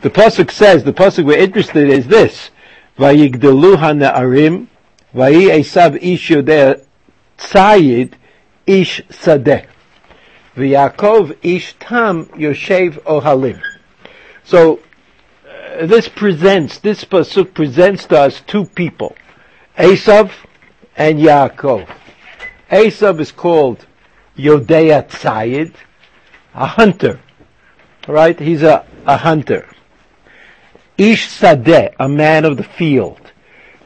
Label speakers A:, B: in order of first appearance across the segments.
A: The pasuk says the pasuk we're interested in is this: Vayigdelu hanaarim, vayi Esav ish yodeh tzayid ish sadeh, v'Yaakov ish tam yoshev ohalim. So uh, this presents this pasuk presents to us two people, Esav and Yaakov. Esav is called Yodea Tzayid, a hunter. Right? He's a, a hunter. Ish Sadeh, a man of the field.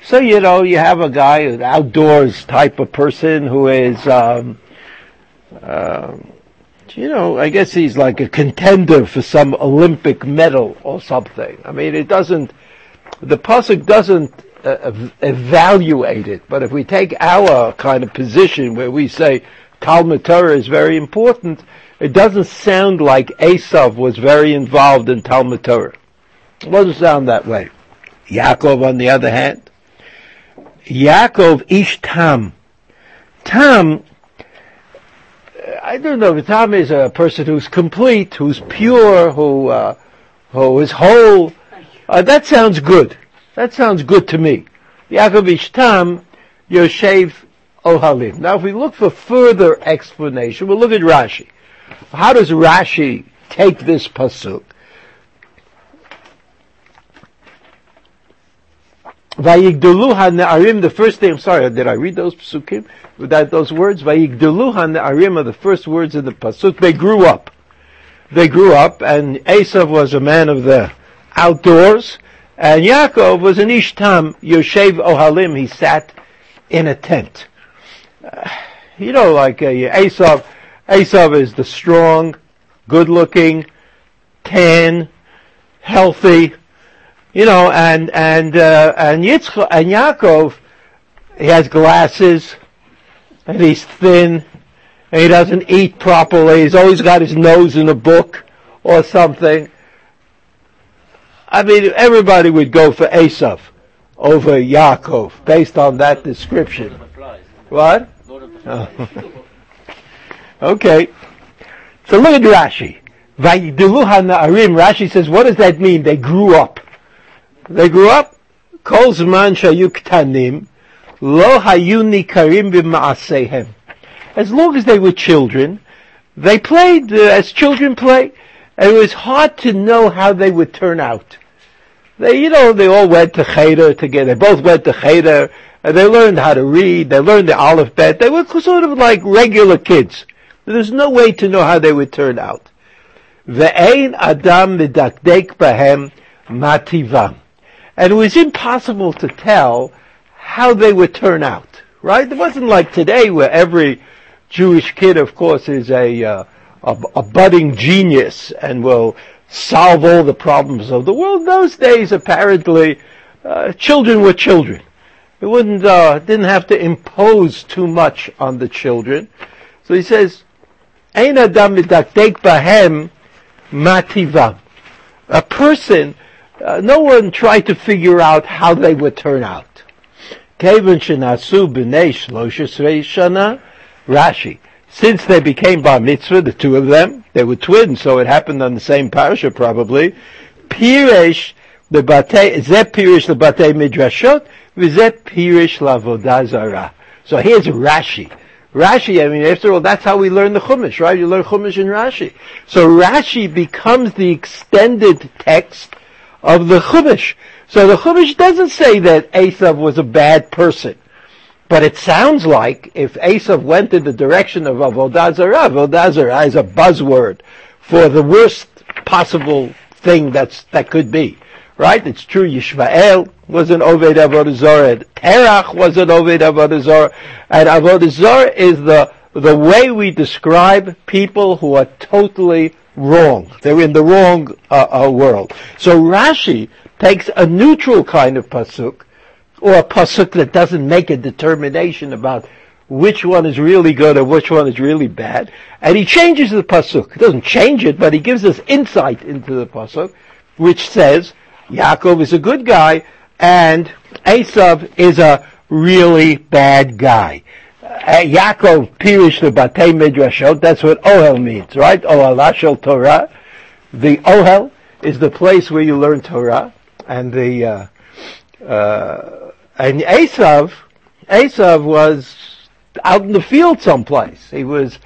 A: So, you know, you have a guy, an outdoors type of person who is, um, uh, you know, I guess he's like a contender for some Olympic medal or something. I mean, it doesn't, the Pasuk doesn't uh, evaluate it, but if we take our kind of position where we say Talmud Torah is very important, it doesn't sound like Esav was very involved in Talmud Torah. It doesn't sound that way. Yaakov, on the other hand, Yaakov ish Tam. Tam, I don't know, Tam is a person who's complete, who's pure, who, uh, who is whole. Uh, that sounds good. That sounds good to me. Yaakov ish Tam, Yoshev Ohalim. Now if we look for further explanation, we'll look at Rashi. How does Rashi take this pasuk? Vayigdelu ha'ne'arim, the first thing, I'm sorry, did I read those pasukim? That, those words? Vayigdelu ha'ne'arim are the first words in the pasuk. They grew up. They grew up, and Esav was a man of the outdoors, and Yaakov was an Ishtam, Yoshev Ohalim, he sat in a tent. Uh, you know, like uh, Esav, Esav is the strong, good-looking, tan, healthy, you know, and and uh, and Yitzchak and Yaakov, he has glasses, and he's thin, and he doesn't eat properly. He's always got his nose in a book or something. I mean, everybody would go for Esav over Yaakov based on that description. What? Oh. okay. So look at Rashi. Rashi says, what does that mean? They grew up. They grew up. Kol zman shayu lo hayu b'ma'asehem. As long as they were children, they played uh, as children play, and it was hard to know how they would turn out. They, you know, they all went to cheder together. They both went to cheder, and they learned how to read. They learned the alphabet. They were sort of like regular kids. There's no way to know how they would turn out. Ve'ein adam midakdek bahem mativam and it was impossible to tell how they would turn out. Right? It wasn't like today where every Jewish kid, of course, is a, uh, a, a, budding genius and will solve all the problems of the world. Those days, apparently, uh, children were children. It wouldn't, uh, didn't have to impose too much on the children. So he says, Ein adam bahem mativam. A person uh, no one tried to figure out how they would turn out. Rashi. Since they became bar mitzvah, the two of them, they were twins, so it happened on the same parasha probably. Piresh the pirish the midrashot, pirish. So here's Rashi. Rashi, I mean, after all, that's how we learn the Chumash, right? You learn Chumash in Rashi. So Rashi becomes the extended text of the Chumash. So the Chumash doesn't say that Esav was a bad person. But it sounds like if Esav went in the direction of Avodah Zarah, Avodah Zarah is a buzzword for the worst possible thing that's, that could be. Right? It's true Yishmael was an Oved Avodah Zarah, Terach was an Oved Avodah Zarah, and Avodah Zarah is the, the way we describe people who are totally wrong. They're in the wrong uh, uh, world. So Rashi takes a neutral kind of pasuk, or a pasuk that doesn't make a determination about which one is really good or which one is really bad, and he changes the pasuk. He doesn't change it, but he gives us insight into the pasuk, which says Yaakov is a good guy and Esav is a really bad guy. Uh, Yaakov Pirish Batei Midrashot, that's what Ohel means, right? Ohel Torah. The Ohel is the place where you learn Torah, and the uh, uh, and Esav, Esav was out in the field someplace. He was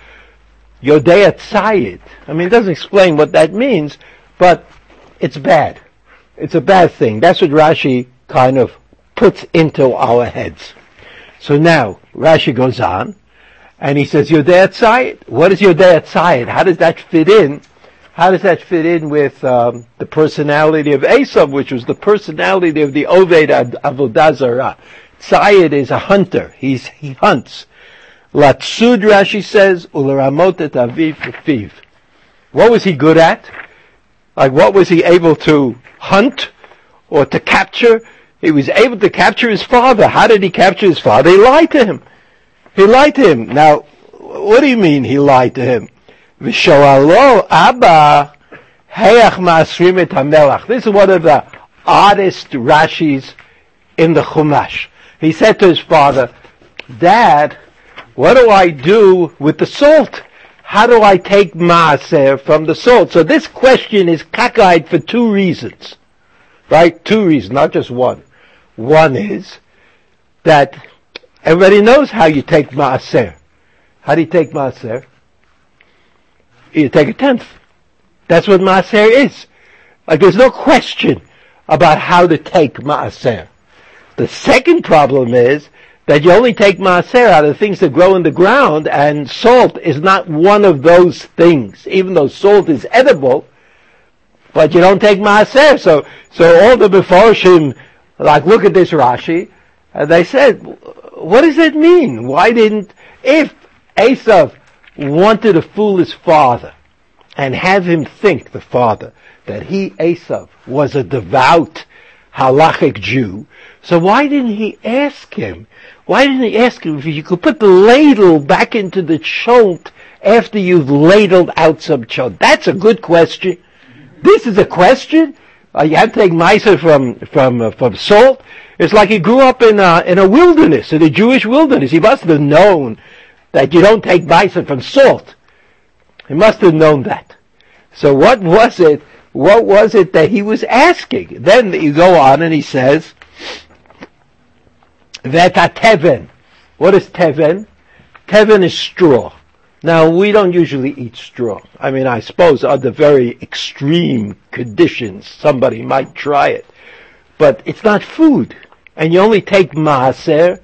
A: Yodea Tzayid. I mean, it doesn't explain what that means, but it's bad. It's a bad thing. That's what Rashi kind of puts into our heads. So now, Rashi goes on, and he says, Yodea Tzayid. What is Yodea Tzayid? How does that fit in? How does that fit in with um, the personality of Esav, which was the personality of the Oved Avodah Zarah? Is a hunter. He's, he hunts. Latsud, Rashi says, Ularamot et aviv fiv. What was he good at? Like what was he able to hunt or to capture? He was able to capture his father. How did he capture his father? He lied to him. He lied to him. Now, what do you mean he lied to him? Abba. This is one of the oddest Rashis in the Chumash. He said to his father, Dad, what do I do with the salt? How do I take maaser from the salt? So this question is cockeyed for two reasons. Right? Two reasons, not just one. One is that everybody knows how you take maaser. How do you take maaser? You take a tenth. That's what maaser is. Like there's no question about how to take maaser. The second problem is that you only take maaser out of things that grow in the ground, and salt is not one of those things. Even though salt is edible, but you don't take maaser. So, so all the Mefarshim, like, look at this Rashi, and they said, what does that mean? Why didn't, if Esav wanted to fool his father, and have him think, the father, that he, Esav, was a devout halachic Jew, so why didn't he ask him why didn't he ask him if you could put the ladle back into the chont after you've ladled out some chont? That's a good question. This is a question. Uh, you have to take mice from from uh, from salt. It's like he grew up in a, in a wilderness, in a Jewish wilderness. He must have known that you don't take mice from salt. He must have known that. So what was it? What was it that he was asking? Then you go on and he says, Veta teven. What is teven? Teven is straw. Now, we don't usually eat straw. I mean, I suppose under very extreme conditions, somebody might try it. But it's not food. And you only take maaser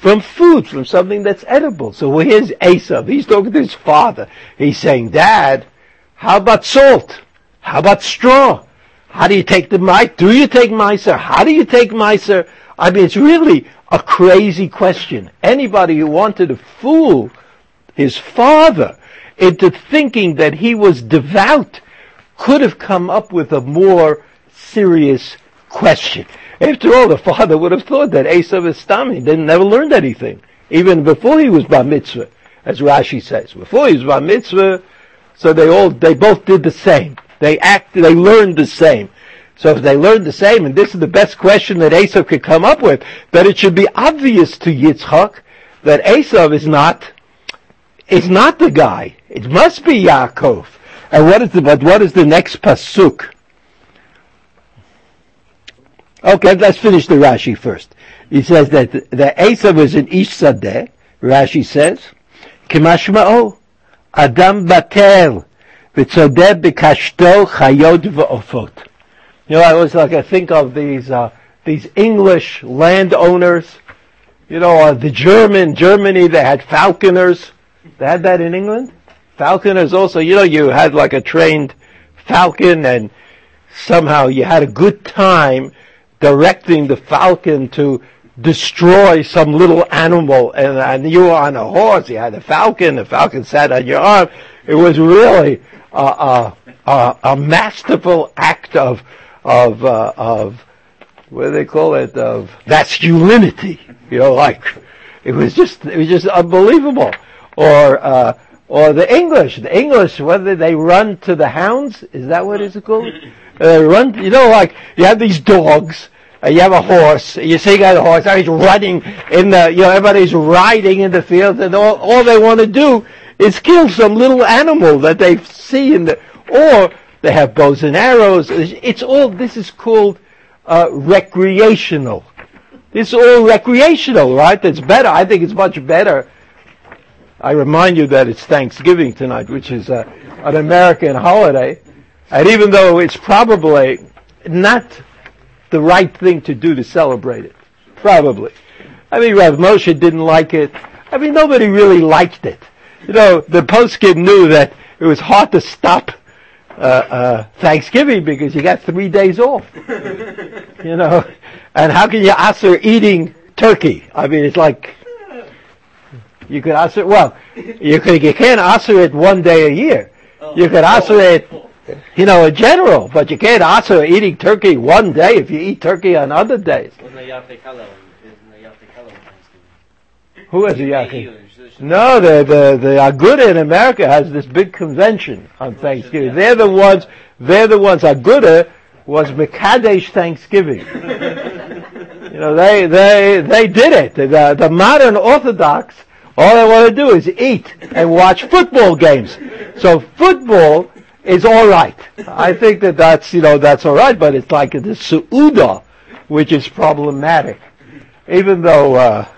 A: from food, from something that's edible. So here's Esav. He's talking to his father. He's saying, Dad, how about salt? How about straw? How do you take the mice? Do you take maaser? How do you take maaser? I mean, it's really a crazy question. Anybody who wanted to fool his father into thinking that he was devout could have come up with a more serious question. After all, the father would have thought that Esav is stomach didn't never learned anything, even before he was bar mitzvah, as Rashi says. Before he was bar mitzvah, so they all they both did the same. They acted, they learned the same. So if they learned the same, and this is the best question that Esav could come up with, that it should be obvious to Yitzchak that Esav is not, is not the guy. It must be Yaakov. And what is the, but what is the next pasuk? Okay, let's finish the Rashi first. He says that the, the Esav is an Ish Sadeh, Rashi says, Kimashma'o, Adam Batel, v'tzodeh b'kashto chayot v'ofot. You know, I was like, I think of these, uh, these English landowners, you know, uh, the German, Germany, they had falconers. They had that in England. Falconers also, you know, you had like a trained falcon and somehow you had a good time directing the falcon to destroy some little animal and, and you were on a horse, you had a falcon, the falcon sat on your arm. It was really a, a, a, a masterful act of of uh, of what do they call it of masculinity. You know, like it was just it was just unbelievable. Or uh, or the English, the English, whether they run to the hounds, is that what it's called? Uh, run, you know, like you have these dogs. Uh, you have a horse. You see, you got a horse. Everybody's running in the, you know, everybody's riding in the field, and all, all they want to do is kill some little animal that they see in the, or They have bows and arrows. It's all, this is called uh, recreational. It's all recreational, right? It's better. I think it's much better. I remind you that it's Thanksgiving tonight, which is uh, an American holiday. And even though it's probably not the right thing to do to celebrate it, probably. I mean, Rav Moshe didn't like it. I mean, nobody really liked it. You know, the postscript knew that it was hard to stop uh, uh, Thanksgiving because you got three days off. you know, and how can you assur eating turkey? I mean, it's like you could assur. Well, you could you can't assur it one day a year. You could assur it, you know, in general, but you can't assur eating turkey one day if you eat turkey on other days. Who is has a yakin? No, the the the Aguda in America has this big convention on Thanksgiving. They're the ones. They're the ones. Aguda was Mekadesh Thanksgiving. you know, they they they did it. The, the modern Orthodox, all they want to do is eat and watch football games. So football is all right. I think that that's you know that's all right, but it's like the Seuda, which is problematic. Even though. Uh,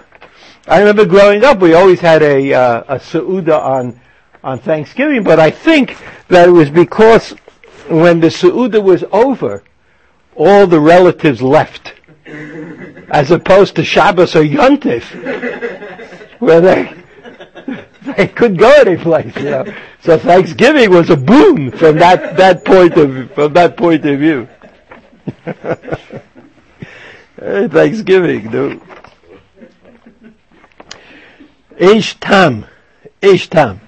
A: I remember growing up, we always had a, uh, a Seuda on, on Thanksgiving, but I think that it was because when the Seuda was over, all the relatives left, as opposed to Shabbos or Yontif, where they, they couldn't go anyplace, you know. So Thanksgiving was a boon from that, that point of, from that point of view. hey, Thanksgiving, dude. Ishtam. Ishtam.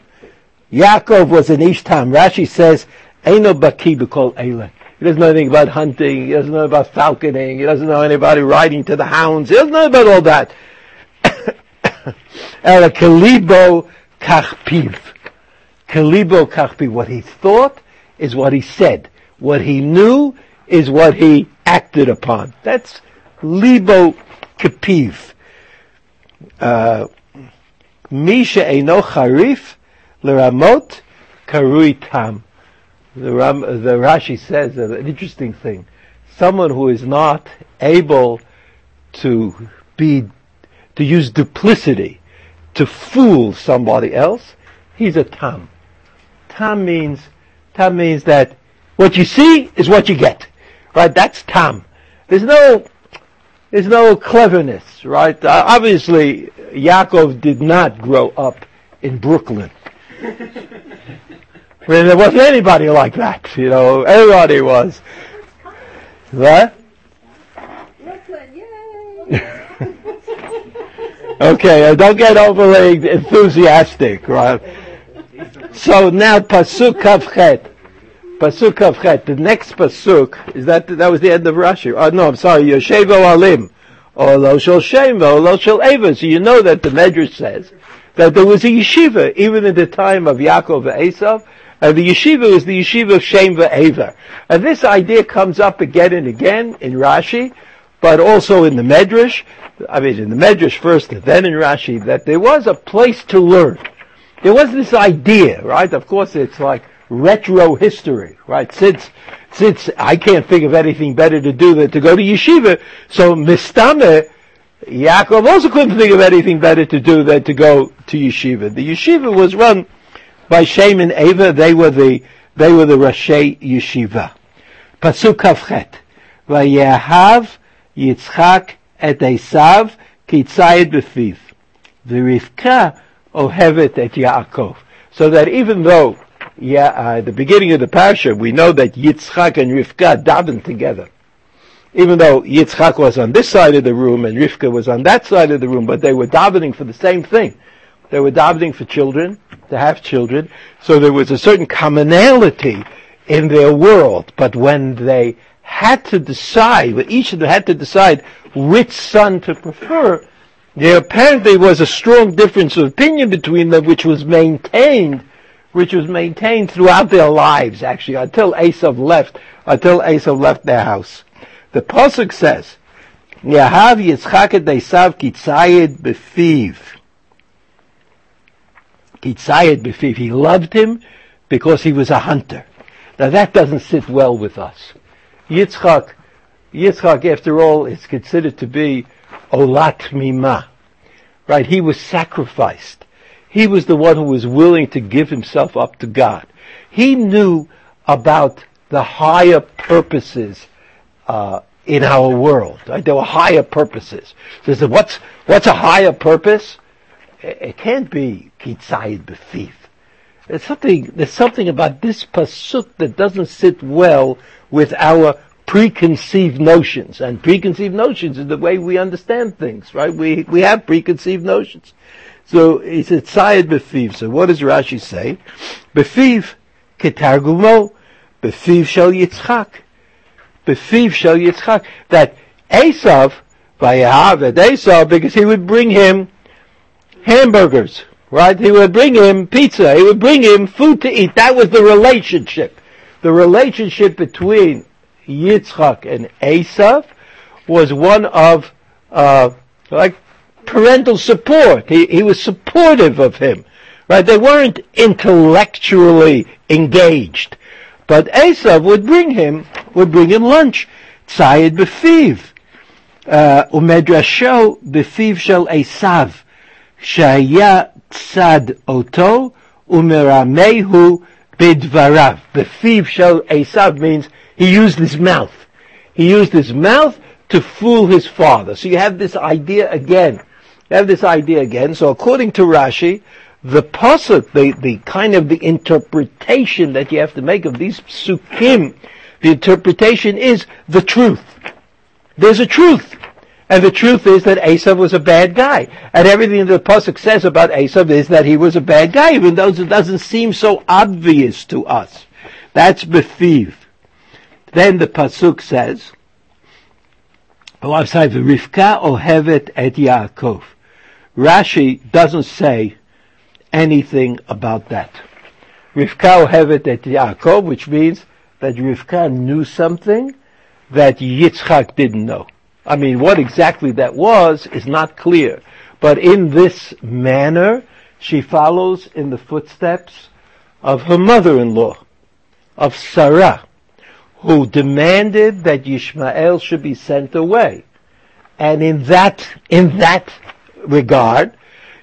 A: Yaakov was an Ishtam. Rashi says, Eino baki b'kol eile. He doesn't know anything about hunting. He doesn't know about falconing. He doesn't know anybody riding to the hounds. He doesn't know about all that. Ela kalibo kachpiv. Kalibo kachpiv. What he thought is what he said. What he knew is what he acted upon. That's libo kapiv. Uh, Misha Eino Charif Leramot Karui Tam. The, Ram, the Rashi says an interesting thing. Someone who is not able to be, to use duplicity to fool somebody else, he's a tam. Tam means, tam means that what you see is what you get. Right? That's tam. There's no there's no cleverness, right? Uh, obviously, Yaakov did not grow up in Brooklyn. Where there wasn't anybody like that, you know, everybody was. What? Brooklyn, yay! okay, uh, don't get overly enthusiastic, right? So now Pasuk Kavchet. Pasuk Kavchet. The next pasuk is that that was the end of Rashi. Oh no, I'm sorry. Yoshev Ohalim, or Lo Shel Shem, or Lo Shel Ever. So you know that the Medrash says that there was a yeshiva even in the time of Yaakov and Esav, and the yeshiva was the yeshiva of Shem Ever. And this idea comes up again and again in Rashi, but also in the Medrash. I mean, in the Medrash first, and then in Rashi, that there was a place to learn. There was this idea, right? Of course, it's like retro history, right? Since, since I can't think of anything better to do than to go to yeshiva, so Mistame, Yaakov also couldn't think of anything better to do than to go to yeshiva. The yeshiva was run by Shem and Ava. They were the, they were the Rashei Yeshiva. Pasuk Kavchet. Vayehav Yitzchak et Esav kitzayed befiv. V'rivka ohevet et Yaakov. So that even though yeah, uh, the beginning of the parsha, we know that Yitzchak and Rivka davened together. Even though Yitzchak was on this side of the room and Rivka was on that side of the room, but they were davening for the same thing. They were davening for children, to have children, so there was a certain commonality in their world. But when they had to decide, when each of them had to decide which son to prefer, there apparently was a strong difference of opinion between them, which was maintained which was maintained throughout their lives, actually, until Esav left, until Esav left their house. The Pasuk says, Yahav Yitzchak et Esav kitzayed befiv. Kitzayed befiv. He loved him because he was a hunter. Now that doesn't sit well with us. Yitzchak, Yitzchak, after all, is considered to be olah temimah, right? He was sacrificed. He was the one who was willing to give himself up to God. He knew about the higher purposes uh, in our world. Right? There were higher purposes. So what's what's a higher purpose? It, it can't be kitzayid befif. There's something there's something about this pasuk that doesn't sit well with our preconceived notions. And preconceived notions is the way we understand things, right? We we have preconceived notions. So he said tzayid befiv. So what does Rashi say? Befiv ketargumo, befiv shel yitzchak. Befiv shel yitzchak. That Esav, vayahav at Esav, because he would bring him hamburgers, right? He would bring him pizza. He would bring him food to eat. That was the relationship. The relationship between Yitzchak and Esav was one of, uh, like parental support. He, he was supportive of him. Right? They weren't intellectually engaged. But Esav would bring him, would bring him lunch. Tzayid befiv. Uh, umedrasho befiv shel Esav. Shaya tzad oto umeramehu bidvarav. Befiv shel Esav means he used his mouth. He used his mouth to fool his father. So you have this idea again you have this idea again. So according to Rashi, the pasuk, the, the kind of the interpretation that you have to make of these psukim, the interpretation is the truth. There's a truth. And the truth is that Esav was a bad guy. And everything the pasuk says about Esav is that he was a bad guy, even though it doesn't seem so obvious to us. That's befiv. Then the pasuk says, Rivka ohevet et Yaakov. Rashi doesn't say anything about that. Rivka ohevet et Yaakov, which means that Rivka knew something that Yitzchak didn't know. I mean, what exactly that was is not clear. But in this manner, she follows in the footsteps of her mother-in-law, of Sarah, who demanded that Yishmael should be sent away. And in that, in that regard,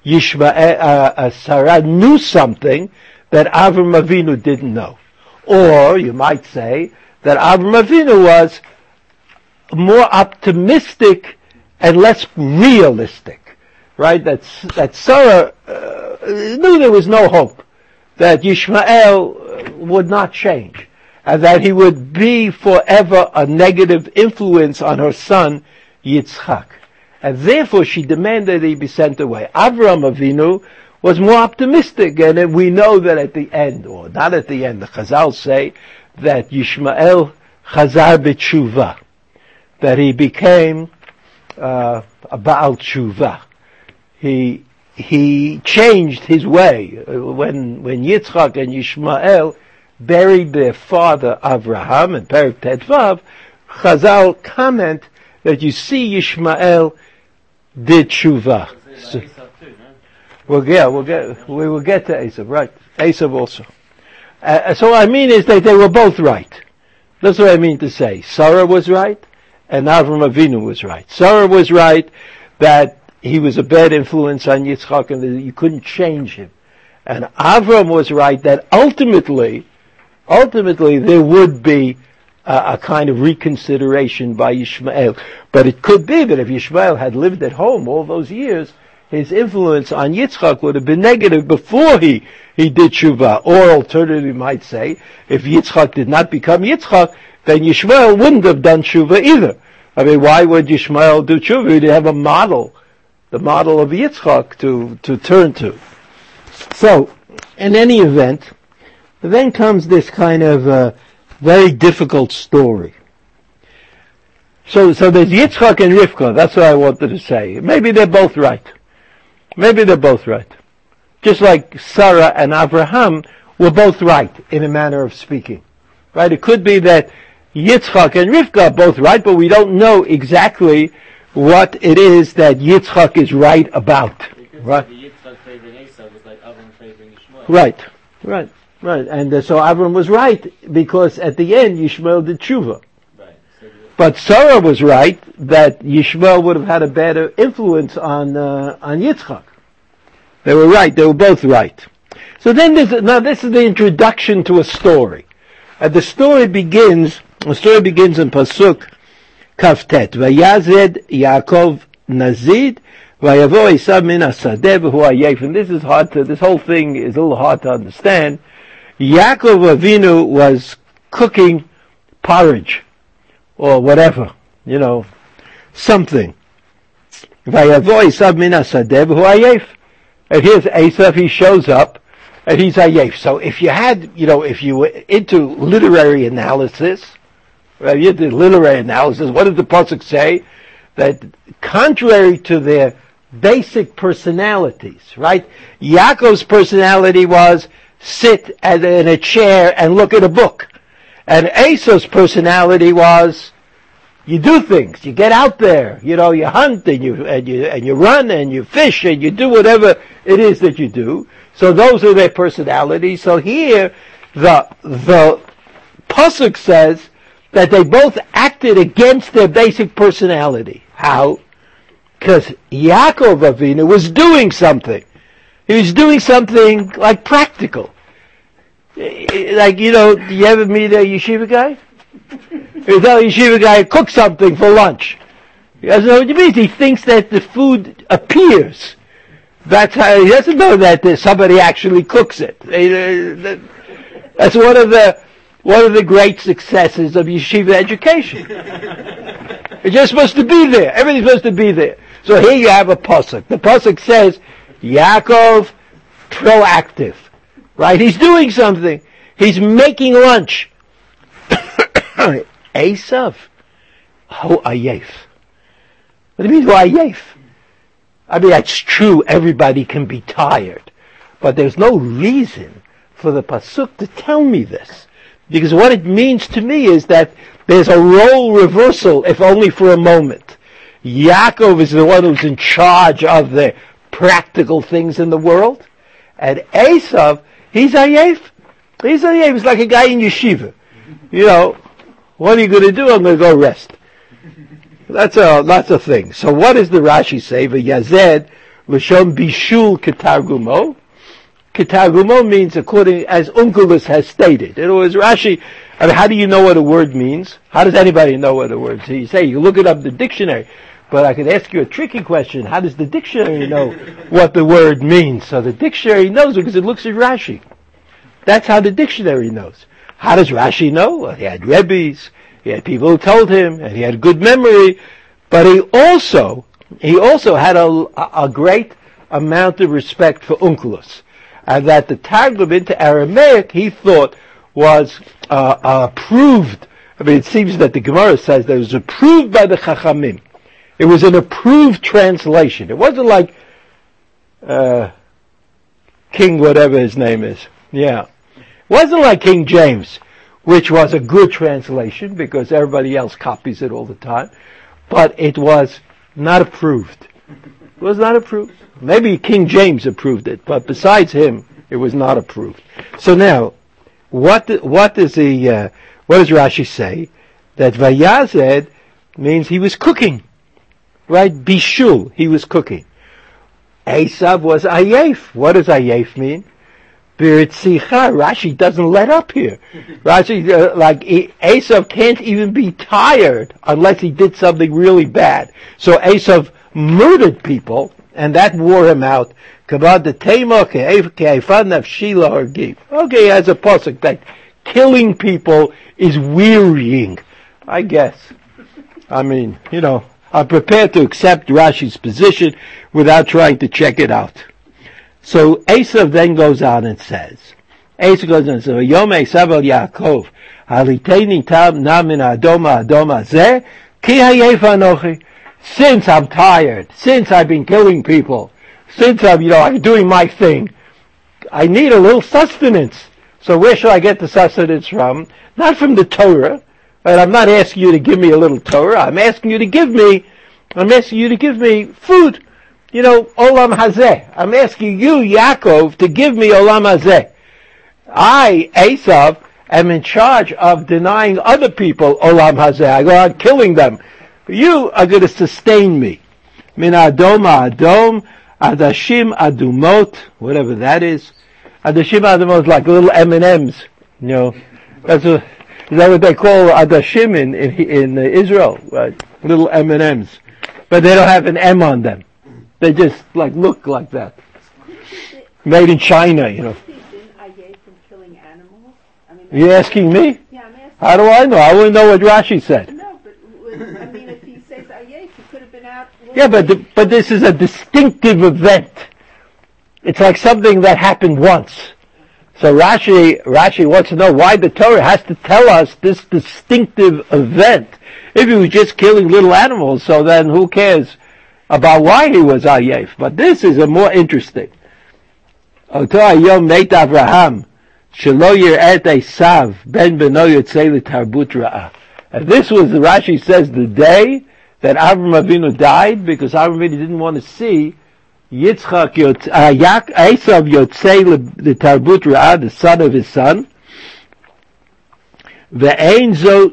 A: Yishmael, uh, uh, Sarah knew something that Avram Avinu didn't know. Or, you might say, that Avram Avinu was more optimistic and less realistic. Right? That, that Sarah uh, knew there was no hope. That Yishmael would not change. And that he would be forever a negative influence on her son, Yitzchak and therefore she demanded he be sent away. Avram Avinu was more optimistic, and we know that at the end, or not at the end, the Chazal say that Yishmael Chazar b'tshuva, that he became uh, a Baal tshuva. He he changed his way when when Yitzchak and Yishmael buried their father Avraham in Perik Tetvav. Chazal comment that you see Yishmael did tshuva. So, well, yeah, we'll get we will get to Esav, right? Esav also. Uh, so what I mean is that they were both right. That's what I mean to say. Sarah was right, and Avram Avinu was right. Sarah was right that he was a bad influence on Yitzchak, and that you couldn't change him. And Avram was right that ultimately, ultimately there would be a, a kind of reconsideration by Yishmael. But it could be that if Yishmael had lived at home all those years, his influence on Yitzchak would have been negative before he, he did Shuvah. Or alternatively, might say, if Yitzchak did not become Yitzchak, then Yishmael wouldn't have done Shuvah either. I mean, why would Yishmael do Shuvah? He'd have a model, the model of Yitzchak to, to turn to. So, in any event, then comes this kind of uh, very difficult story. So, so there's Yitzchak and Rivka. That's what I wanted to say. Maybe they're both right. Maybe they're both right. Just like Sarah and Abraham were both right in a manner of speaking. Right? It could be that Yitzchak and Rivka are both right, but we don't know exactly what it is that Yitzchak is right about. Right?
B: Yitzchak favoring Esau was like Avram favoring Ishmael.
A: Right. Right. Right, and uh, so Avram was right because at the end Yishmael did tshuva.
B: Right. So
A: But Sarah was right that Yishmael would have had a better influence on uh, on Yitzchak. They were right. They were both right. So then there's now this is the introduction to a story, and the story begins. The story begins in pasuk kaftet. Vayazed Yaakov Nazid. Vayavo Esav min asadeh v'hu. And this is hard to. This whole thing is a little hard to understand. Yaakov Avinu was cooking porridge or whatever, you know, something. Vayavo Esav min asadeh v'hu. And here's Esav, he shows up, and he's ayef. So if you had, you know, if you were into literary analysis, you did literary analysis, what did the Pasuk say? That contrary to their basic personalities, right? Yaakov's personality was sit at, in a chair and look at a book. And Esau's personality was you do things. You get out there. You know, you hunt and you and you and you run and you fish and you do whatever it is that you do. So those are their personalities. So here, the the pasuk says that they both acted against their basic personality. How? Because Yaakov Avinu was doing something. He was doing something like practical. Like you know, do you ever meet a yeshiva guy? You tell a yeshiva guy cook something for lunch. He doesn't know what it means. He thinks that the food appears. That's how he doesn't know that somebody actually cooks it. Uh, that- That's one of the one of the great successes of yeshiva education. It's just supposed to be there. Everything's supposed to be there. So here you have a pasuk. The pasuk says, Yaakov proactive, right? He's doing something. He's making lunch. Esav, ho ayef. What do you mean, ho ayef? I mean, that's true. Everybody can be tired, but there's no reason for the pasuk to tell me this, because what it means to me is that there's a role reversal, if only for a moment. Yaakov is the one who's in charge of the practical things in the world, and Esav, he's ayef. He's ayef. He's like a guy in yeshiva. You know, what are you going to do? I'm going to go rest. That's a that's a thing. So what does the Rashi say? V'yazed l'shon bishul ketargumo. Ketargumo means according as Onkelos has stated. It was Rashi. I mean, how do you know what a word means? How does anybody know what a word? So you say you look it up in the dictionary. But I could ask you a tricky question. How does the dictionary know what the word means? So the dictionary knows because it looks at Rashi. That's how the dictionary knows. How does Rashi know? Well, he had rebbes, he had people who told him, and he had good memory, but he also, he also had a, a great amount of respect for Onkelos. And that the Targum into Aramaic, he thought, was uh, approved. I mean, it seems that the Gemara says that it was approved by the Chachamim. It was an approved translation. It wasn't like uh, King whatever his name is. Yeah. It wasn't like King James, which was a good translation because everybody else copies it all the time. But it was not approved. It was not approved. Maybe King James approved it, but besides him, it was not approved. So now, what what does the uh, what does Rashi say? That Vayazed means he was cooking, right? Bishul, he was cooking. Esav was ayef. What does ayef mean? Biritzicha. Rashi doesn't let up here. Rashi, uh, like, Esav can't even be tired unless he did something really bad. So Esav murdered people, and that wore him out. Okay, has a posuk that killing people is wearying. I guess. I mean, you know, I'm prepared to accept Rashi's position without trying to check it out. So Esav then goes on and says, Esav goes on and says, Yom Esav Yaakov, haliteni tam namin adoma adoma zeh, ki hayef anochi. Since I'm tired, since I've been killing people, since I'm, you know, I'm doing my thing, I need a little sustenance. So where shall I get the sustenance from? Not from the Torah, and I'm not asking you to give me a little Torah. I'm asking you to give me, I'm asking you to give me food. You know, olam hazeh. I'm asking you, Yaakov, to give me olam hazeh. I, Esav, am in charge of denying other people Olam Hazeh. I go on killing them. You are going to sustain me. Min Adom Adom, Adashim Adumot, whatever that is. Adashim Adumot is like little M&Ms, you know. That's is that what they call Adashim in, in, in Israel? Right? Little M&Ms. But they don't have an M on them. They just like look like that. Made in China, you know. You asking me?
B: Yeah, I'm asking.
A: How do I know? I wouldn't know what Rashi said.
B: No, but I mean, if he says ayef, he could have been out.
A: Yeah, but, but this is a distinctive event. It's like something that happened once. So Rashi, Rashi wants to know why the Torah has to tell us this distinctive event. If he was just killing little animals, so then who cares about why he was Ayef? But this is a more interesting. And this was, Rashi says, the day that Avram Avinu died, because Avram Avinu didn't want to see Yitzchak, uh, Esav Yotzei לתרבות רעה, the son of his son, ואין זו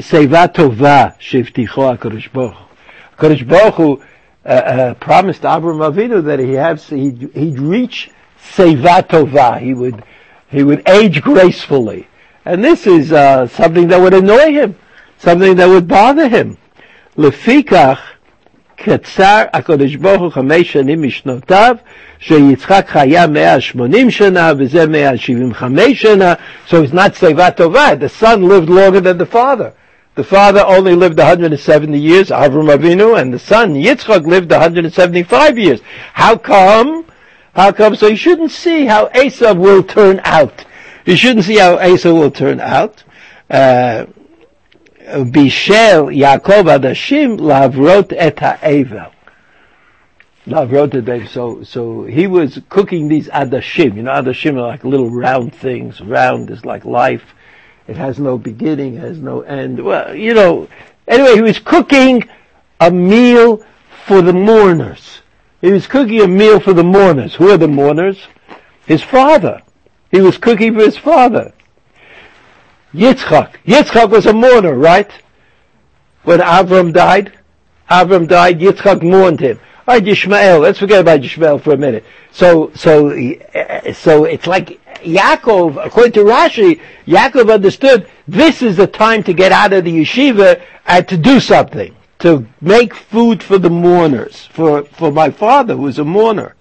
A: שיבה טובה שהבטיחו הקדוש ברוך הוא. הקדוש ברוך הוא uh, uh, promised Avram Avinu that he has, he'd, he'd reach Seva Tova. He would, he would age gracefully. And this is uh, something that would annoy him, something that would bother him. לפיכך, קצר הקדוש ברוך הוא חמש שנים משנותיו, שיצחק חיה 180 שנה, וזה 175 שנה, so it's not שיבה טובה. The son lived longer than the father. The father only lived 170 years, Avram Avinu, and the son, Yitzchak, lived 175 years. How come? How come? So you shouldn't see how Esav will turn out. You shouldn't see how Esav will turn out. Uh, Bishel Yaakov Adashim lavrot et ha'evel. Lavrot et So, so he was cooking these Adashim. You know, Adashim are like little round things. Round is like life. It has no beginning, has no end. Well, you know, anyway, he was cooking a meal for the mourners. He was cooking a meal for the mourners. Who are the mourners? His father. He was cooking for his father. Yitzchak. Yitzchak was a mourner, right? When Avram died, Avram died, Yitzchak mourned him. All right, Yishmael. Let's forget about Yishmael for a minute. So, so, eh, so it's like Yaakov, according to Rashi, Yaakov understood this is the time to get out of the yeshiva and to do something, to make food for the mourners, for, for my father who is a mourner.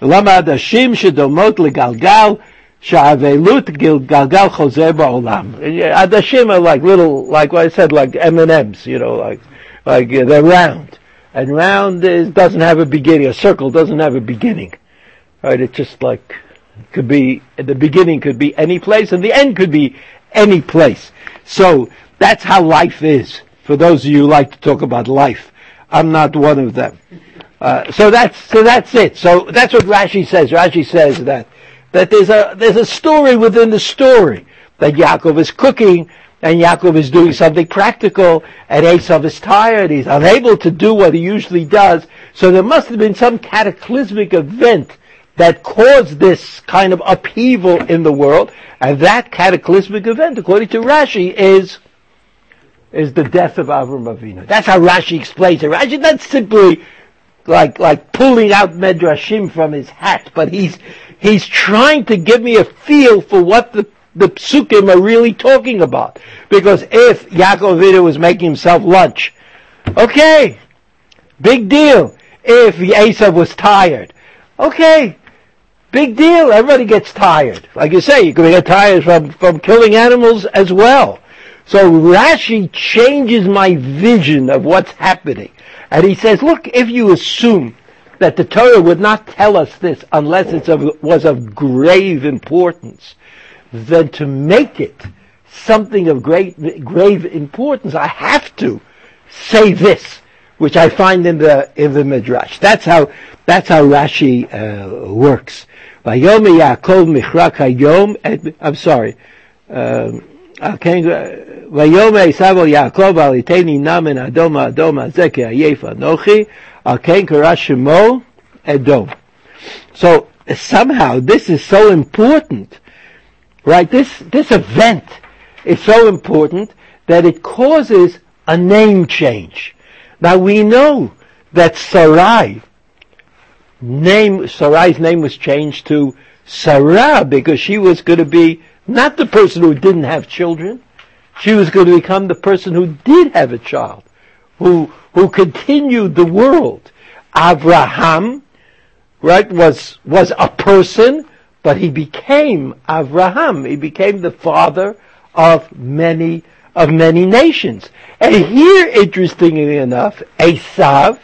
A: Lama adashim shedomot legalgal Sha'avelut Gilgal Choser Ba'olam. Adashim are like little, like what I said, like M&Ms, you know, like, like they're round. And round is, doesn't have a beginning, a circle doesn't have a beginning. Right, it's just like, could be, the beginning could be any place and the end could be any place. So, that's how life is. For those of you who like to talk about life. I'm not one of them. Uh, so that's, so that's it. So that's what Rashi says. Rashi says that that there's a there's a story within the story that Yaakov is cooking and Yaakov is doing something practical and Esav is tired. He's unable to do what he usually does. So there must have been some cataclysmic event that caused this kind of upheaval in the world. And that cataclysmic event, according to Rashi, is is the death of Avram Avinu. That's how Rashi explains it. Rashi not simply like like pulling out medrashim from his hat, but he's he's trying to give me a feel for what the the psukim are really talking about. Because if Yaakov Avinu was making himself lunch, okay, big deal. If Esav was tired, okay, big deal. Everybody gets tired. Like you say, you can get tired from from killing animals as well. So Rashi changes my vision of what's happening. And he says, look, if you assume that the Torah would not tell us this unless it was of grave importance, then to make it something of great, grave importance, I have to say this, which I find in the, in the Midrash. That's how, that's how Rashi, uh, works. I'm sorry. Um, ויאמר עשיו אל יעקב אל יתני נא מן האדום האדום הזה כי עייף אנוכי, Okay, Karashimo Edo. So somehow this is so important, right? This this event is so important that it causes a name change. Now we know that Sarai name Sarai's name was changed to Sarah because she was going to be not the person who didn't have children. She was going to become the person who did have a child who, who continued the world. Abraham, right, was, was a person, but he became Abraham. He became the father of many, of many nations. And here, interestingly enough, Esav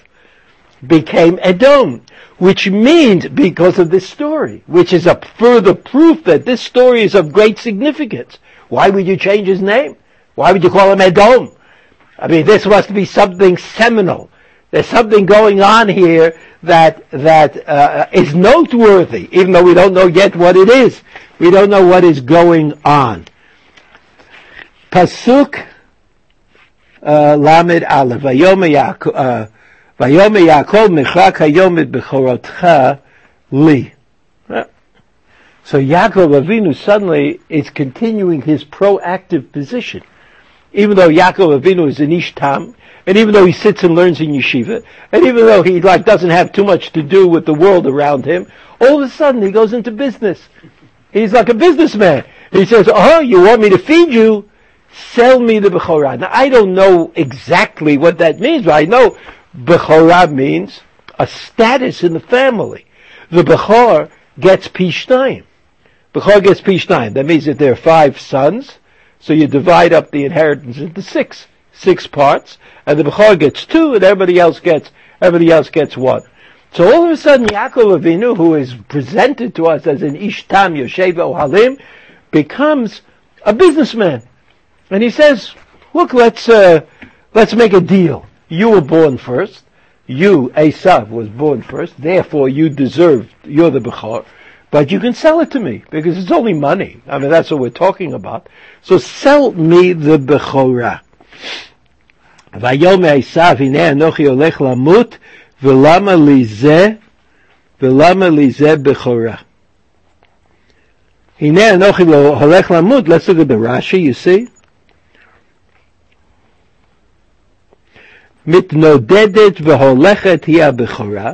A: became Edom, which means because of this story, which is a further proof that this story is of great significance. Why would you change his name? Why would you call him Edom? I mean, this must be something seminal. There's something going on here that that uh, is noteworthy, even though we don't know yet what it is. We don't know what is going on. Pasuk uh, Lamed Aleph. Vayome Yaakov Mechrak Hayom Bechorotcha Li. So Yaakov Avinu suddenly is continuing his proactive position. Even though Yaakov Avinu is an Ishtam, and even though he sits and learns in yeshiva, and even though he like doesn't have too much to do with the world around him, all of a sudden he goes into business. He's like a businessman. He says, "Oh, you want me to feed you? Sell me the bechorah." Now I don't know exactly what that means, but I know bechorah means a status in the family. The bechor gets pishnayim. Bechor gets pishnayim. That means that there are five sons, so you divide up the inheritance into six, six parts, and the Bechor gets two, and everybody else gets, everybody else gets one. So all of a sudden, Yaakov Avinu, who is presented to us as an Ishtam Yoshev Ohalim, becomes a businessman. And he says, look, let's, uh, let's make a deal. You were born first. You, Esav, was born first. Therefore, you deserve, you're the Bechor But you can sell it to me, because it's only money. I mean, that's what we're talking about. So sell me the Bechorah. ויאמר עשיו, הנה אנוכי הולך למות, ולמה לי זה, ולמה לי זה בכורה. הנה אנוכי הולך למות, let's look at the Rashi, you see. מתנודדת והולכת היא הבכורה,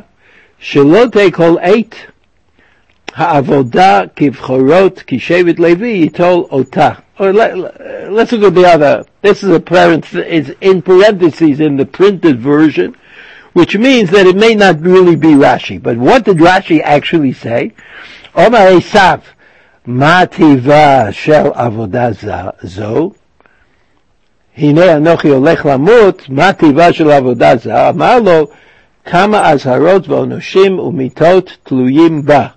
A: שלא תכל עת העבודה כבכורות, כשבט לוי ייטול אותה. Or let, us look at the other. This is a parenthesis, it's in parentheses in the printed version, which means that it may not really be Rashi. But what did Rashi actually say? Omar Esav, מה טיבה של עבודה זו? הנה אנוכי הולך למות, מה טיבה של עבודה זו? אמר לו, כמה אזהרות ועונשים ומיתות תלויים בה.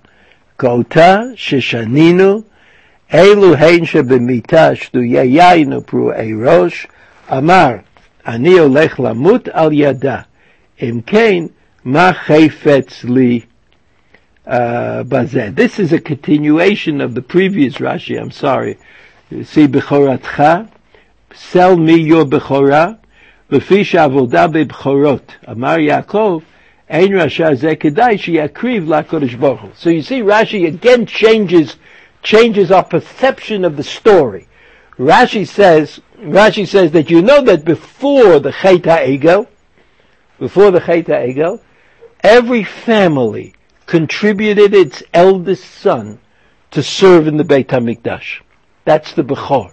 A: Kota Shishaninu Elu Hensha Bemita Shtuya Yainu Pru Eirosh Amar Ani Olech Lamut Al Yada Im Ma Chayfetz Li uh, Bazeh. This is a continuation of the previous Rashi, I'm sorry. You see Bechoratcha, sell me your Bechorah, Lefi avodah Bechorot. Amar Yaakov, so you see, Rashi again changes, changes our perception of the story. Rashi says, Rashi says that you know that before the Chayta Egel, before the Chayta Egel, every family contributed its eldest son to serve in the Beit HaMikdash. That's the Bechor.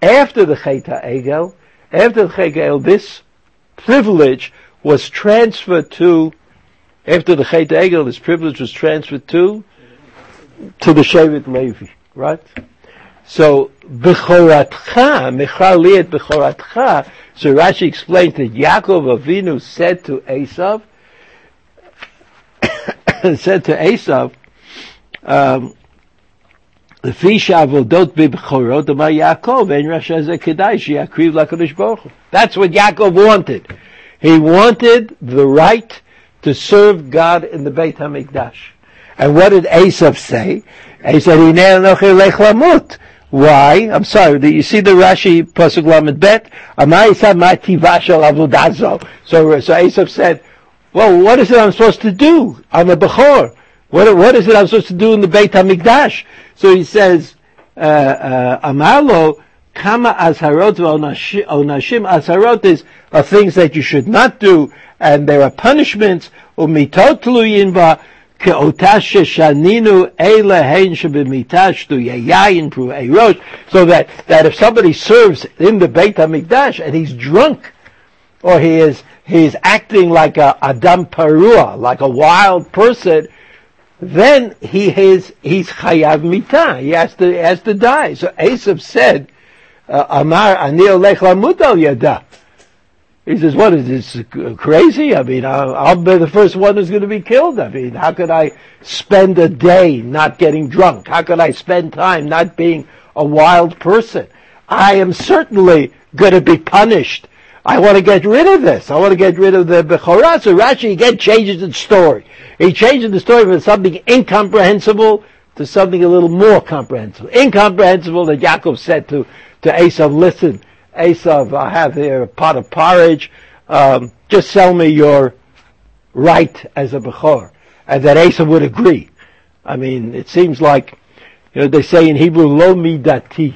A: After the Chayta Egel, after the Chayta Egel, this privilege was transferred to, after the Chet HaEgel, this privilege was transferred to to the Shevet Levi, right? So, Bechoratcha, Mechaliet Bechoratcha, so Rashi explains that Yaakov Avinu said to Esav, said to Esav, um, לפי שעבודות בבחורות, אמר יעקב, אין רשע זה כדאי שיקריב לקדוש ברוך הוא. That's what Yaakov wanted. He wanted the right to serve God in the Beit HaMikdash. And what did Esav say? He said. Why? I'm sorry. Do you see the Rashi pasuk lamed bet? So, so Esav said, "Well, what is it I'm supposed to do? I'm a bechor. What, what is it I'm supposed to do in the Beit Hamikdash?" So he says, uh, uh, Amalo, Kama azharot onashim azharot is are things that you should not do, and there are punishments. So that that if somebody serves in the Beit Hamikdash and he's drunk, or he is he's acting like a adam parua, like a wild person, then he is he's chayav mita. He has to he has to die. So Esav said uh, Amar ani olech lamut al yada. He says, what is this crazy? I mean, I'll, I'll be the first one who's going to be killed. I mean, how could I spend a day not getting drunk? How could I spend time not being a wild person? I am certainly going to be punished. I want to get rid of this. I want to get rid of the Bechorah. So Rashi again changes the story. He changes the story from something incomprehensible to something a little more comprehensible. Incomprehensible that Yaakov said to to Esav, listen, Esav, I have here a pot of porridge, um, just sell me your right as a Bechor. And that Esav would agree. I mean, it seems like, you know, they say in Hebrew, lo midati.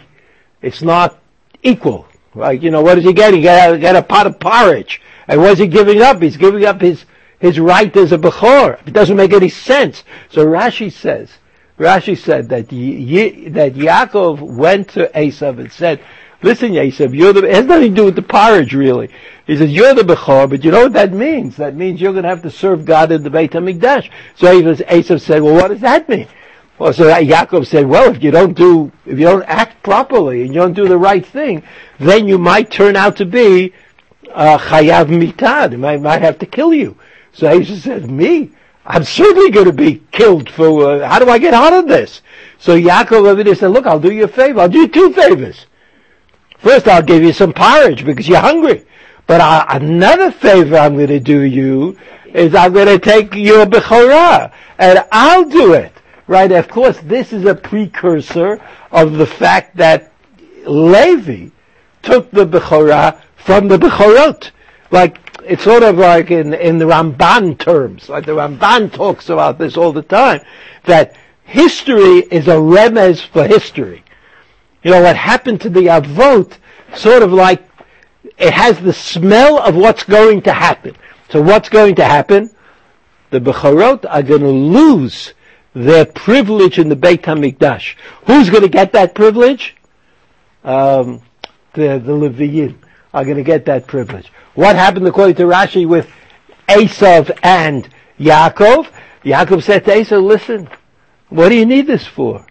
A: It's not equal. Right? You know, what is he getting? He got, a, a pot of porridge. And what is he giving up? He's giving up his, his right as a Bechor. It doesn't make any sense. So Rashi says, Rashi said that that Yaakov went to Esav and said, "Listen, Esav, you're the it has nothing to do with the porridge, really." He says, "You're the Bechor, but you know what that means? That means you're going to have to serve God in the Beit Hamikdash." So Esav said, "Well, what does that mean?" Well, so Yaakov said, "Well, if you don't do, if you don't act properly and you don't do the right thing, then you might turn out to be uh, chayav mitad. Might might have to kill you." So Esav said, "Me." I'm certainly going to be killed for, uh, how do I get out of this? So Yaakov over there said, look, I'll do you a favor. I'll do you two favors. First, I'll give you some porridge because you're hungry. But I, another favor I'm going to do you is I'm going to take your Bechorah and I'll do it. Right? Of course, this is a precursor of the fact that Levi took the Bechorah from the Bechorot. Like it's sort of like in, in the Ramban terms, like the Ramban talks about this all the time, that history is a remez for history. You know, what happened to the Avot, sort of like, it has the smell of what's going to happen. So what's going to happen? The Bechorot are going to lose their privilege in the Beit HaMikdash. Who's going to get that privilege? Um, the, the Leviyin are going to get that privilege. What happened according to Rashi with Esav and Yaakov? Yaakov said to Esav, listen, what do you need this for?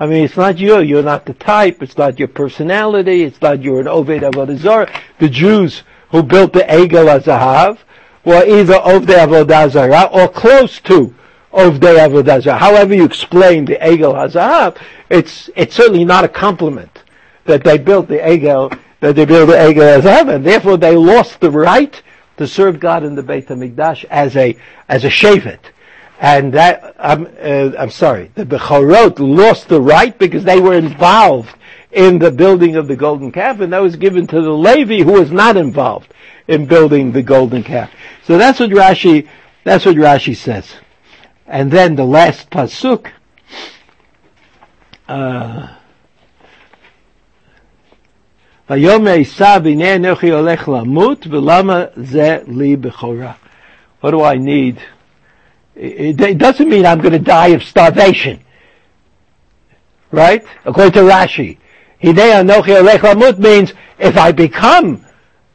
A: I mean, it's not you. You're not the type. It's not your personality. It's not you're an Oved Avodah Zarah. The Jews who built the Egel Azahav were either Oved Avodah Zarah or close to Oved Avodah Zarah. However you explain the Egel Azahav, it's, it's certainly not a compliment that they built the Egel that they built the Egel Azav, and therefore they lost the right to serve God in the Beit Hamikdash as a as a shevet. And that I'm uh, I'm sorry, the Bechorot lost the right because they were involved in the building of the golden calf, and that was given to the Levi who was not involved in building the golden calf. So that's what Rashi that's what Rashi says. And then the last pasuk. Uh, what do I need? It, doesn't mean I'm going to die of starvation. Right? According to Rashi. Hidea nohi Alechamut means if I become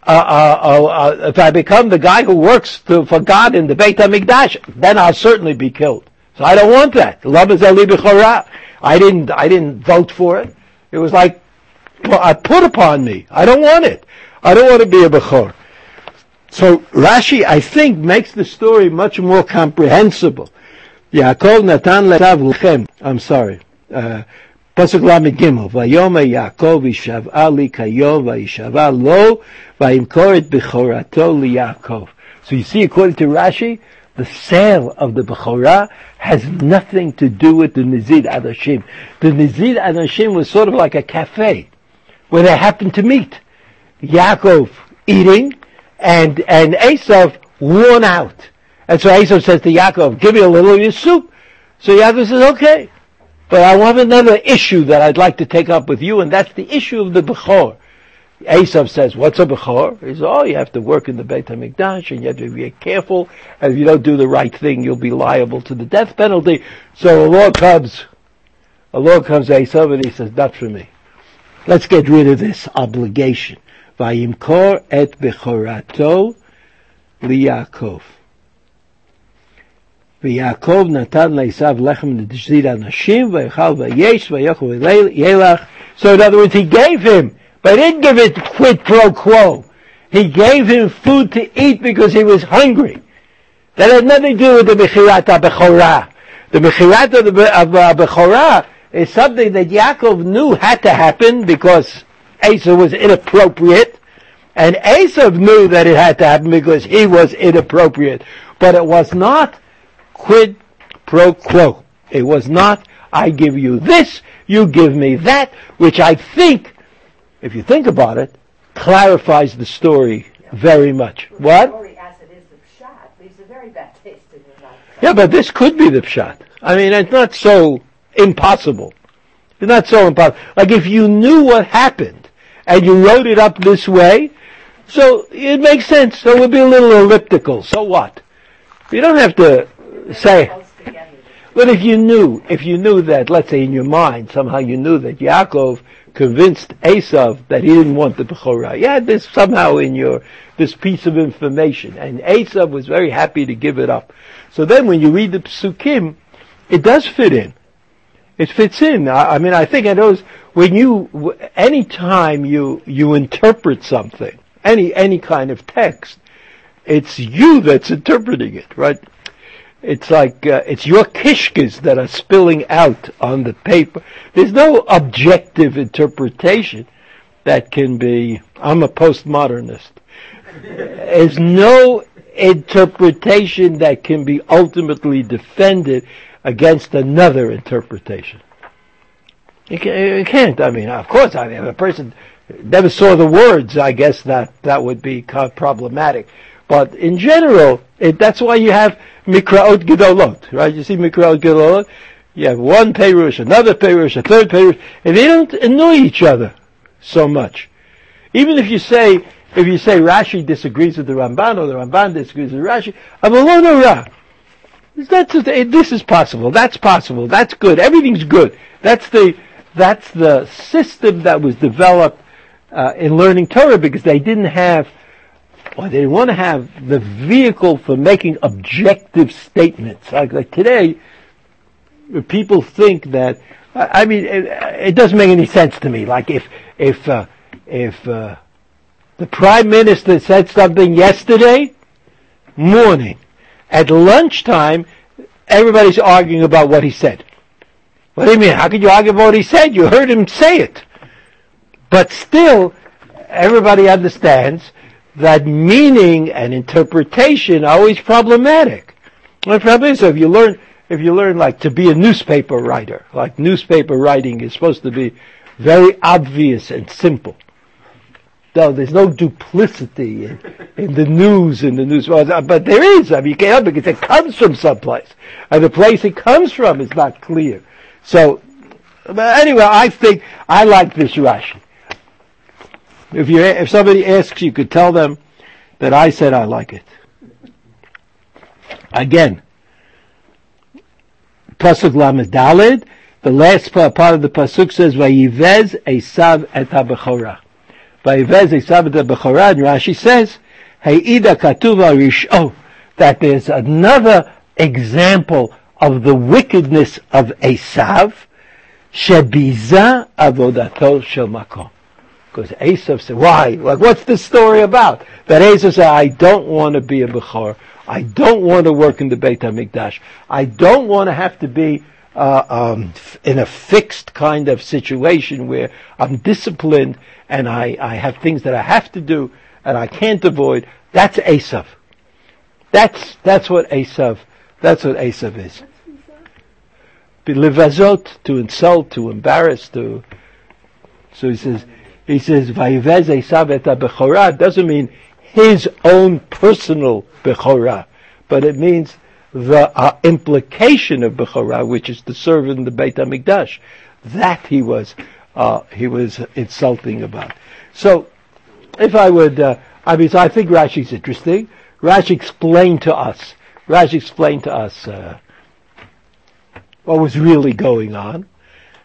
A: uh, uh, uh, uh, if I become the guy who works to, for God in the Beit HaMikdash, then I'll certainly be killed. So I don't want that. I didn't, I didn't vote for it. It was like I put upon me. I don't want it. I don't want to be a Bechor. So Rashi, I think, makes the story much more comprehensible. Yaakov Natan le'tav lechem. I'm sorry. Uh, Pasuk Lamed Gimel. Vayome Yaakov yishav'a li kayom vayishav'a lo vayimkor et bechorato liYaakov. So you see, according to Rashi, the sale of the Bechorah has nothing to do with the Nizid Adashim. The Nizid Adashim was sort of like a cafe where they happened to meet. Yaakov eating and, and Esav worn out. And so Esav says to Yaakov, give me a little of your soup. So Yaakov says, okay. But I have another issue that I'd like to take up with you, and that's the issue of the Bechor. Esav says, what's a Bechor? He says, oh, you have to work in the Beit HaMikdash, and you have to be careful, and if you don't do the right thing, you'll be liable to the death penalty. So a law comes, a law comes Esav, and he says, not for me. Let's get rid of this obligation. Vayimkor et Bechorato liYakov. ויעקב נתן לעשו לחם לדזיר אנשים, ויאכל ויש, ויאכל וילך. So in other words, he gave him, but he didn't give it quid pro quo. He gave him food to eat because he was hungry. That had nothing to do with the Mechirat HaBechorah. The Mechirat of the of, uh, Bechorah is something that Yaakov knew had to happen because Esau was inappropriate, and Esau knew that it had to happen because he was inappropriate. But it was not quid pro quo. It was not, I give you this, you give me that, which I think, if you think about it, clarifies the story very much. What?
C: Story as it is the pshat leaves a very bad taste in your mouth.
A: Yeah, but this could be the pshat. I mean, it's not so impossible. It's not so impossible. Like if you knew what happened and you wrote it up this way, so it makes sense. So it would be a little elliptical. So what? You don't have to say. But if you knew, if you knew that, let's say in your mind, somehow you knew that Yaakov convinced Esav that he didn't want the Bechorah. You had this somehow in your, this piece of information. And Esav was very happy to give it up. So then when you read the Psukim, it does fit in. It fits in. I, I mean, I think it knows when you, any time you, you interpret something, any, any kind of text, it's you that's interpreting it, right? It's like uh, it's your kishkas that are spilling out on the paper. There's no objective interpretation that can be. I'm a postmodernist. There's no interpretation that can be ultimately defended against another interpretation. You, can, can't. I mean, of course, I mean, if a person never saw the words, I guess that that would be kind of problematic. But in general, it, that's why you have mikraot gedolot, right? You see mikraot gedolot. You have one perush, another perush, a third perush, and they don't annoy each other so much. Even if you say, if you say Rashi disagrees with the Ramban or the Ramban disagrees with Rashi, Avalon Ra. That's this is possible. That's possible. That's good. Everything's good. That's the that's the system that was developed uh, in learning Torah because they didn't have or they didn't want to have the vehicle for making objective statements. Like, like today, people think that. I mean, it, it, doesn't make any sense to me. Like if if uh, if uh, the prime minister said something yesterday morning, at lunchtime, everybody's arguing about what he said. What do you mean? How could you argue about what he said? You heard him say it. But still, everybody understands that meaning and interpretation are always problematic. And probably so if you learn if you learn like to be a newspaper writer, like newspaper writing is supposed to be very obvious and simple. No, there's no duplicity in, in the news in the news, but there is. I mean, you can't help it because it comes from someplace, and the place it comes from is not clear. So, but anyway, I think I like this Rashi. If you if somebody asks, you could tell them that I said I like it. Again, pasuk lamed dalid. The last part of the pasuk says, "Vayivez Esav et habechorah." Et habechorah. And Rashi says, "Heida katuva risho." That there's another example of the wickedness of Esav. Shebiza avodato shel makom. Because Esav said, why? Like, what's this story about? That Esav said, I don't want to be a Bechor. I don't want to work in the Beit HaMikdash. I don't want to have to be uh, um, in a fixed kind of situation where I'm disciplined and I, I have things that I have to do and I can't avoid. That's Esav. That's, that's what Esav, that's what Esav is. Be livazot, to insult, to embarrass, to, so he says, he says, Vayivez Esav et doesn't mean his own personal Bechorah, but it means the uh, implication of Bechorah, which is to serve in the Beit HaMikdash. That he was, uh, he was insulting about. So, if I would, uh, I mean, so I think Rashi's interesting. Rashi explained to us, Rashi explained to us, uh, what was really going on.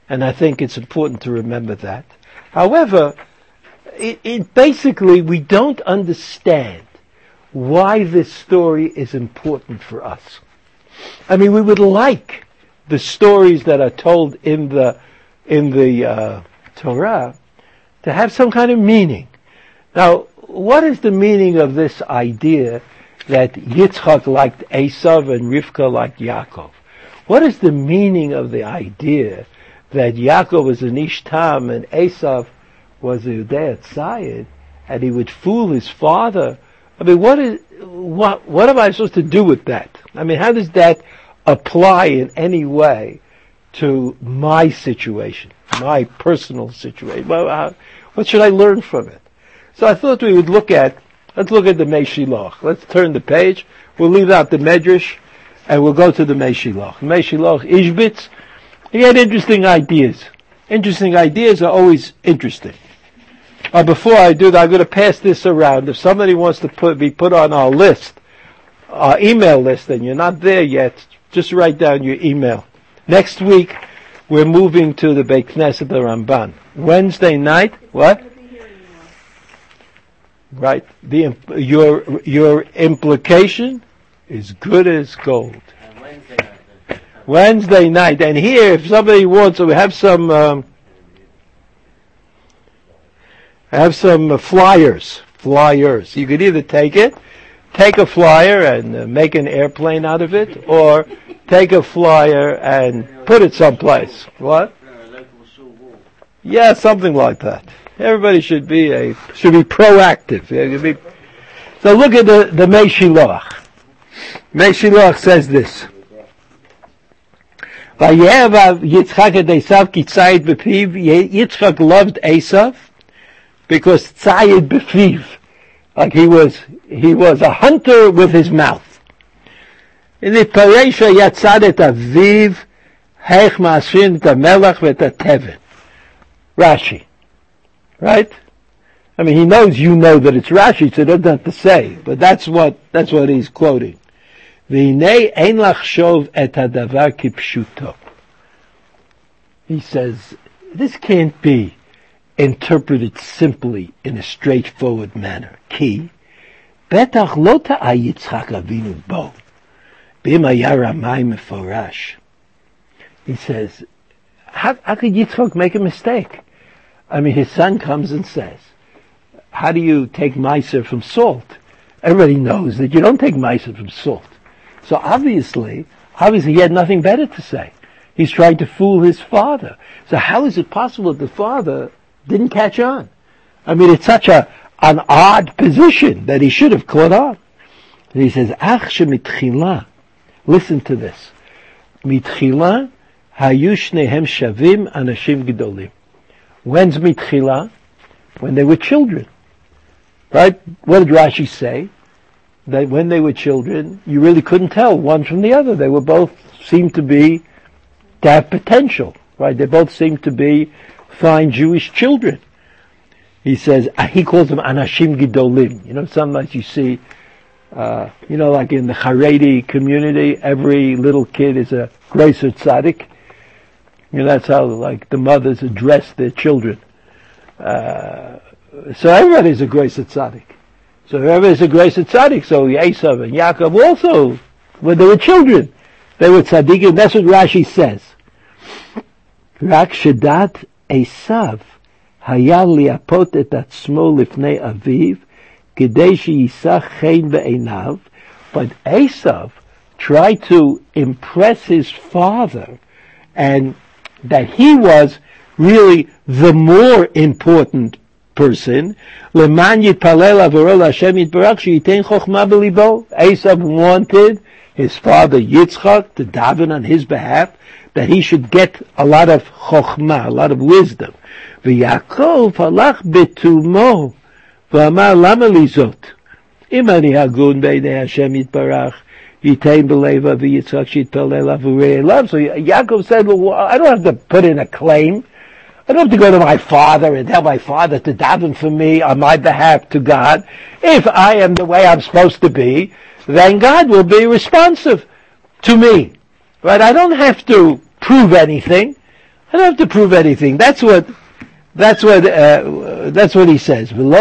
A: And I think it's important to remember that. However, it, it basically, we don't understand why this story is important for us. I mean, we would like the stories that are told in the in the uh, Torah to have some kind of meaning. Now, what is the meaning of this idea that Yitzchak liked Esav and Rivka liked Yaakov? What is the meaning of the idea that Yaakov was an Ishtam and Esav was a Yudea Tzayid, and he would fool his father? I mean, what is what? What am I supposed to do with that? I mean, how does that apply in any way to my situation, my personal situation? Well, how, what should I learn from it? So I thought we would look at, let's look at the Meshiloch. Let's turn the page. We'll leave out the Medrash and we'll go to the Meshiloch. Meshiloch, Ishbitz, he had interesting ideas. Interesting ideas are always interesting. Uh, before I do that, I'm going to pass this around. If somebody wants to put, be put on our list, our email list, and you're not there yet, just write down your email. Next week, we're moving to the Beit Knesset the Ramban. Wednesday night, what? Right. The your your implication is good as gold.
D: Wednesday night.
A: Wednesday night, and here, if somebody wants, we have some um, have some flyers. Flyers. You could either take it, take a flyer and uh, make an airplane out of it, or take a flyer and put it someplace. What? Yeah, something like that. Everybody should be a should be proactive. Be- so look at the the Meshiloach. Meshiloach says this. Yitzchak loved Esav because tzayid befiv, like he was he was a hunter with his mouth. In the Paresha yatzad et aviv heich ma'asrin et hateven. Rashi. Right? I mean, he knows you know that it's Rashi, so he doesn't have to say. But that's what, that's what he's quoting. V'hinei ein lachshov et hadavar kipshuto. He says, this can't be interpreted simply in a straightforward manner. Ki, betach lo ta'a Yitzchak Avinu bo, b'im haya meforash. He says, how, how could Yitzchak make a mistake? I mean, his son comes and says, how do you take maaser from salt? Everybody knows that you don't take maaser from salt. So obviously, obviously he had nothing better to say. He's trying to fool his father. So how is it possible that the father didn't catch on? I mean, it's such a, an odd position that he should have caught on. And he says, Ach shemitchila. Listen to this. Mitchila hayu shnehem shavim anashim gedolim. When's mitchila? When they were children. Right? What did Rashi say? That when they were children, you really couldn't tell one from the other. They were both seemed to be to have potential. Right? They both seemed to be fine Jewish children. He says he calls them anashim gidolim. You know, sometimes you see, uh, you know, like in the Haredi community, every little kid is a Gracer tzaddik. You know, that's how like the mothers address their children. Uh, so everybody's a Gracer tzaddik. So everybody's a Gracer tzaddik. So Esav and Yaakov also, when they were children, they were tzaddikim. That's what Rashi says. Rak shedat Esav היה ליפות את עצמו לפני אביו, כדי שיישא חן בעיניו, but Esav tried to impress his father, and that he was really the more important person, למען יתפלל עבורו להשם יתברך שייתן חוכמה בליבו. Esav wanted his father Yitzchak to daven on his behalf, that he should get a lot of chokhmah, a lot of wisdom. ויעקב הלך בתומו ואמר למה לי זאת? אם אני הגון בעיני השם יתברך, Yitain Beleva v'Yitzchak Shitolei Lavurei Love. So Yaakov said, well, I don't have to put in a claim. I don't have to go to my father and tell my father to daven for me on my behalf to God. If I am the way I'm supposed to be, then God will be responsive to me. Right? I don't have to prove anything. I don't have to prove anything. That's what, that's what, uh, that's what he says. And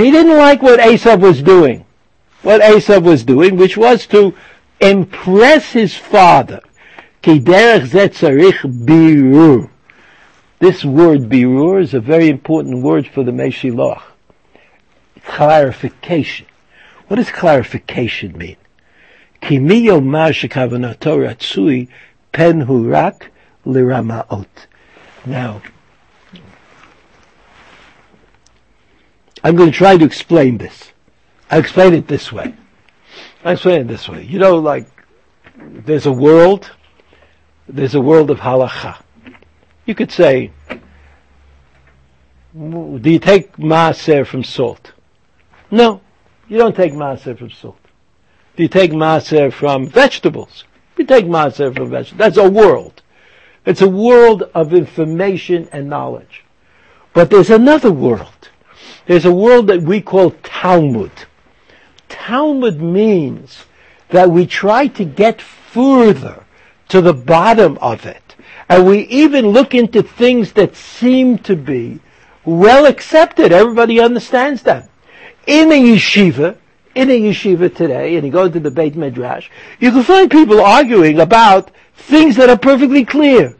A: he didn't like what Esav was doing. What Esav was doing, which was to impress his father. This word birur is a very important word for the Meshiloch. Clarification. What does clarification mean? Ki liramaot. Now, I'm going to try to explain this. I'll explain it this way. I'll explain it this way. You know, like, there's a world, there's a world of halacha. You could say, do you take maaser from salt? No, you don't take maaser from salt. You take maaser from vegetables? You take maaser from vegetables. That's a world. It's a world of information and knowledge. But there's another world. There's a world that we call Talmud. Talmud means that we try to get further to the bottom of it. And we even look into things that seem to be well accepted. Everybody understands that. In a yeshiva, in a yeshiva today, and you go to the Beit Midrash, you can find people arguing about things that are perfectly clear.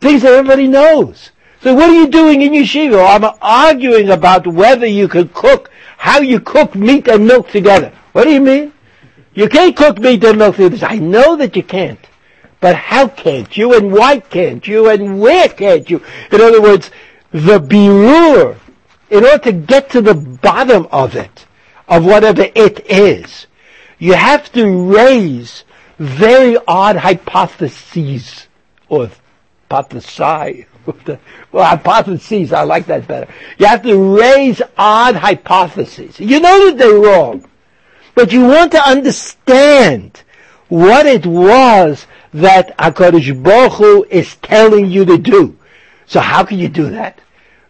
A: Things that everybody knows. So what are you doing in yeshiva? I'm arguing about whether you can cook, how you cook meat and milk together. What do you mean? You can't cook meat and milk together. I know that you can't. But how can't you and why can't you and where can't you? In other words, the birur, in order to get to the bottom of it, of whatever it is, you have to raise very odd hypotheses, or hypothesi, well, hypotheses, I like that better. You have to raise odd hypotheses. You know that they're wrong, but you want to understand what it was that HaKadosh Baruch is telling you to do. So how can you do that?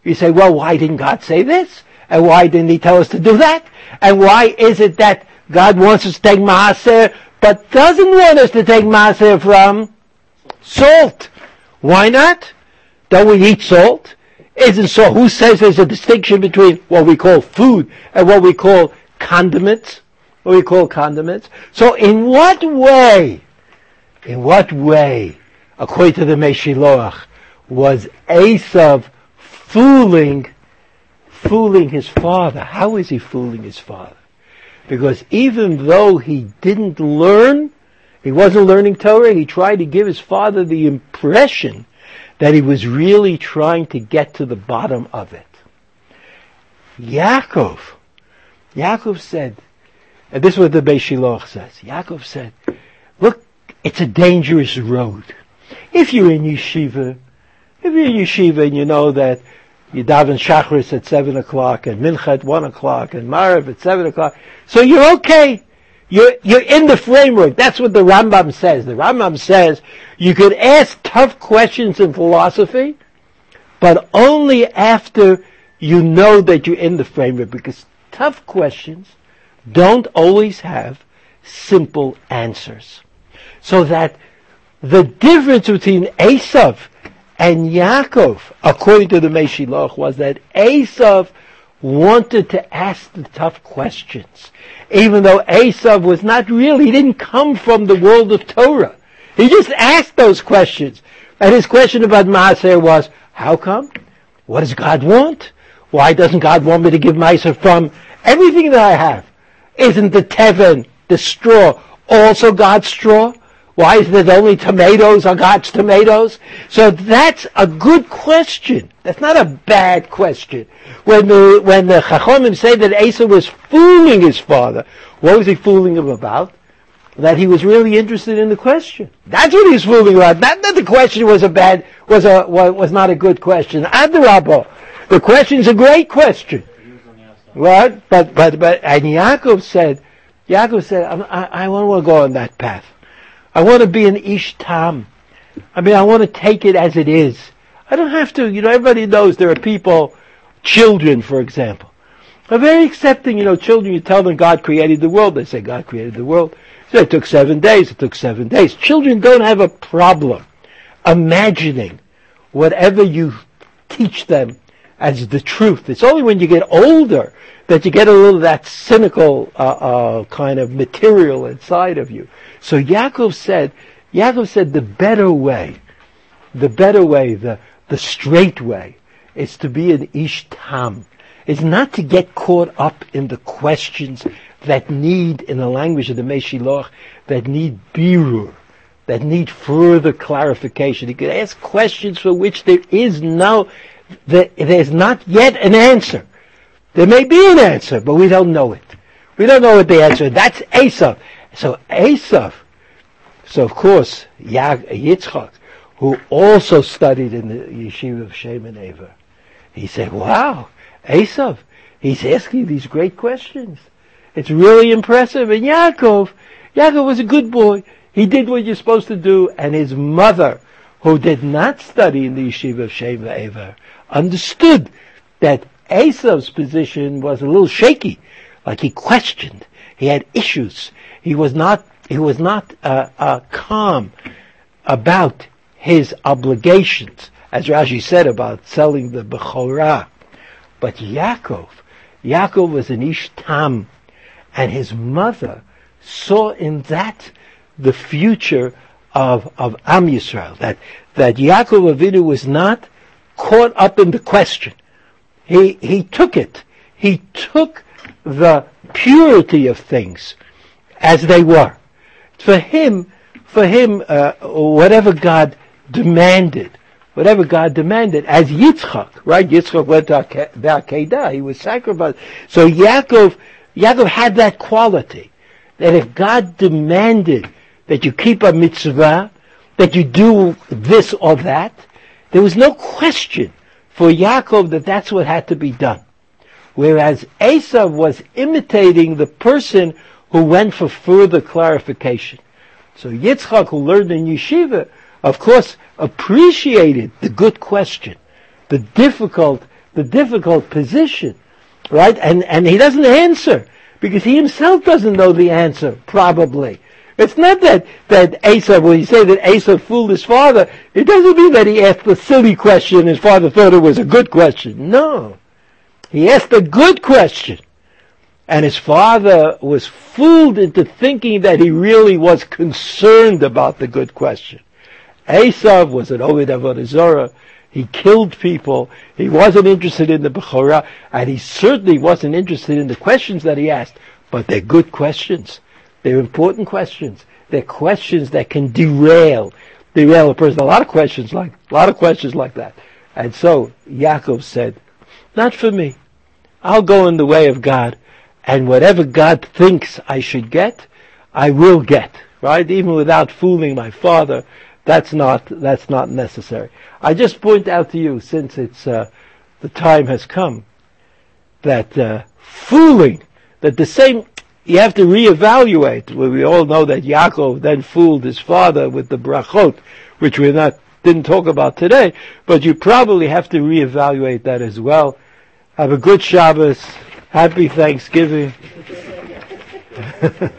A: You say, well, why didn't God say this? And why didn't He tell us to do that? And why is it that God wants us to take maaser, but doesn't want us to take maaser from salt? Why not? Don't we eat salt? Isn't so? Who says there's a distinction between what we call food and what we call condiments? What we call condiments? So in what way, in what way, according to the Meshiloach, was Esav fooling, fooling his father? How is he fooling his father? Because even though he didn't learn, he wasn't learning Torah, he tried to give his father the impression that he was really trying to get to the bottom of it. Yaakov, Yaakov said, and this is what the Beis Shiloh says, Yaakov said, look, it's a dangerous road. If you're in yeshiva, if you're in yeshiva and you know that you daven shachris at seven o'clock and mincha at one o'clock and Maariv at seven o'clock, so you're okay. You're, you're in the framework. That's what the Rambam says. The Rambam says you could ask tough questions in philosophy, but only after you know that you're in the framework because tough questions don't always have simple answers. So that the difference between Esav and Yaakov, according to the Meshiloch, was that Esav wanted to ask the tough questions even though Esav was not really, he didn't come from the world of Torah. He just asked those questions. And his question about Maaser was, how come? What does God want? Why doesn't God want me to give Maaser from everything that I have? Isn't the Teven, the straw, also God's straw? Why is it only tomatoes are God's tomatoes? So that's a good question. That's not a bad question. When the, when the Chachomim say that Asa was fooling his father, what was he fooling him about? That he was really interested in the question. That's what he was fooling about. Not that the question was a bad, was a, was not a good question. Adrabah. The question's a great question. What? But, but, but, and Yaakov said, Yaakov said, I, I, I want to go on that path. I want to be an Ish Tam. I mean, I want to take it as it is. I don't have to, you know, everybody knows there are people, children, for example, are very accepting, you know, children, you tell them God created the world, they say God created the world. So it took seven days, it took seven days. Children don't have a problem imagining whatever you teach them as the truth. It's only when you get older that you get a little of that cynical uh, uh, kind of material inside of you. So Yaakov said, Yaakov said the better way, the better way, the, the straight way, is to be an ish tam. Is not to get caught up in the questions that need, in the language of the Meshiloch, that need birur, that need further clarification. You can ask questions for which there is no, there's not yet an answer. There may be an answer, but we don't know it. We don't know what the answer is. That's Esav. So Esav, so of course, Yitzchak, who also studied in the yeshiva of Shem and Ever, he said, wow, Esav, he's asking these great questions. It's really impressive. And Yaakov, Yaakov was a good boy. He did what you're supposed to do. And his mother, who did not study in the yeshiva of Shem and Ever, understood that Esav's position was a little shaky, like he questioned. He had issues. He was not he was not uh, uh, calm about his obligations, as Rashi said about selling the Bechorah. But Yaakov, Yaakov was an Ish Tam, and his mother saw in that the future of, of Am Yisrael, that, that Yaakov Avinu was not caught up in the question. He, he took it. He took the purity of things as they were. For him, for him, uh, whatever God demanded, whatever God demanded, as Yitzchak, right? Yitzchak went to Akedah, he was sacrificed. So Yaakov, Yaakov had that quality, that if God demanded that you keep a mitzvah, that you do this or that, there was no question for Yaakov that that's what had to be done. Whereas Esav was imitating the person who went for further clarification. So Yitzchak, who learned in yeshiva, of course, appreciated the good question, the difficult, the difficult position, right? And, and he doesn't answer because he himself doesn't know the answer, probably. It's not that, that Asa, when you say that Asa fooled his father, it doesn't mean that he asked a silly question his father thought it was a good question. No. He asked a good question. And his father was fooled into thinking that he really was concerned about the good question. Esav was an Oved Avodah He killed people. He wasn't interested in the Bechorah, and he certainly wasn't interested in the questions that he asked. But they're good questions. They're important questions. They're questions that can derail, derail a person. A lot of questions like, a lot of questions like that. And so Yaakov said, not for me. I'll go in the way of God, and whatever God thinks I should get, I will get. Right? Even without fooling my father, that's not that's not necessary. I just point out to you, since it's uh, the time has come, that uh, fooling, that the same you have to reevaluate. Well, we all know that Yaakov then fooled his father with the brachot, which we not didn't talk about today, but you probably have to reevaluate that as well. Have a good Shabbos. Happy Thanksgiving.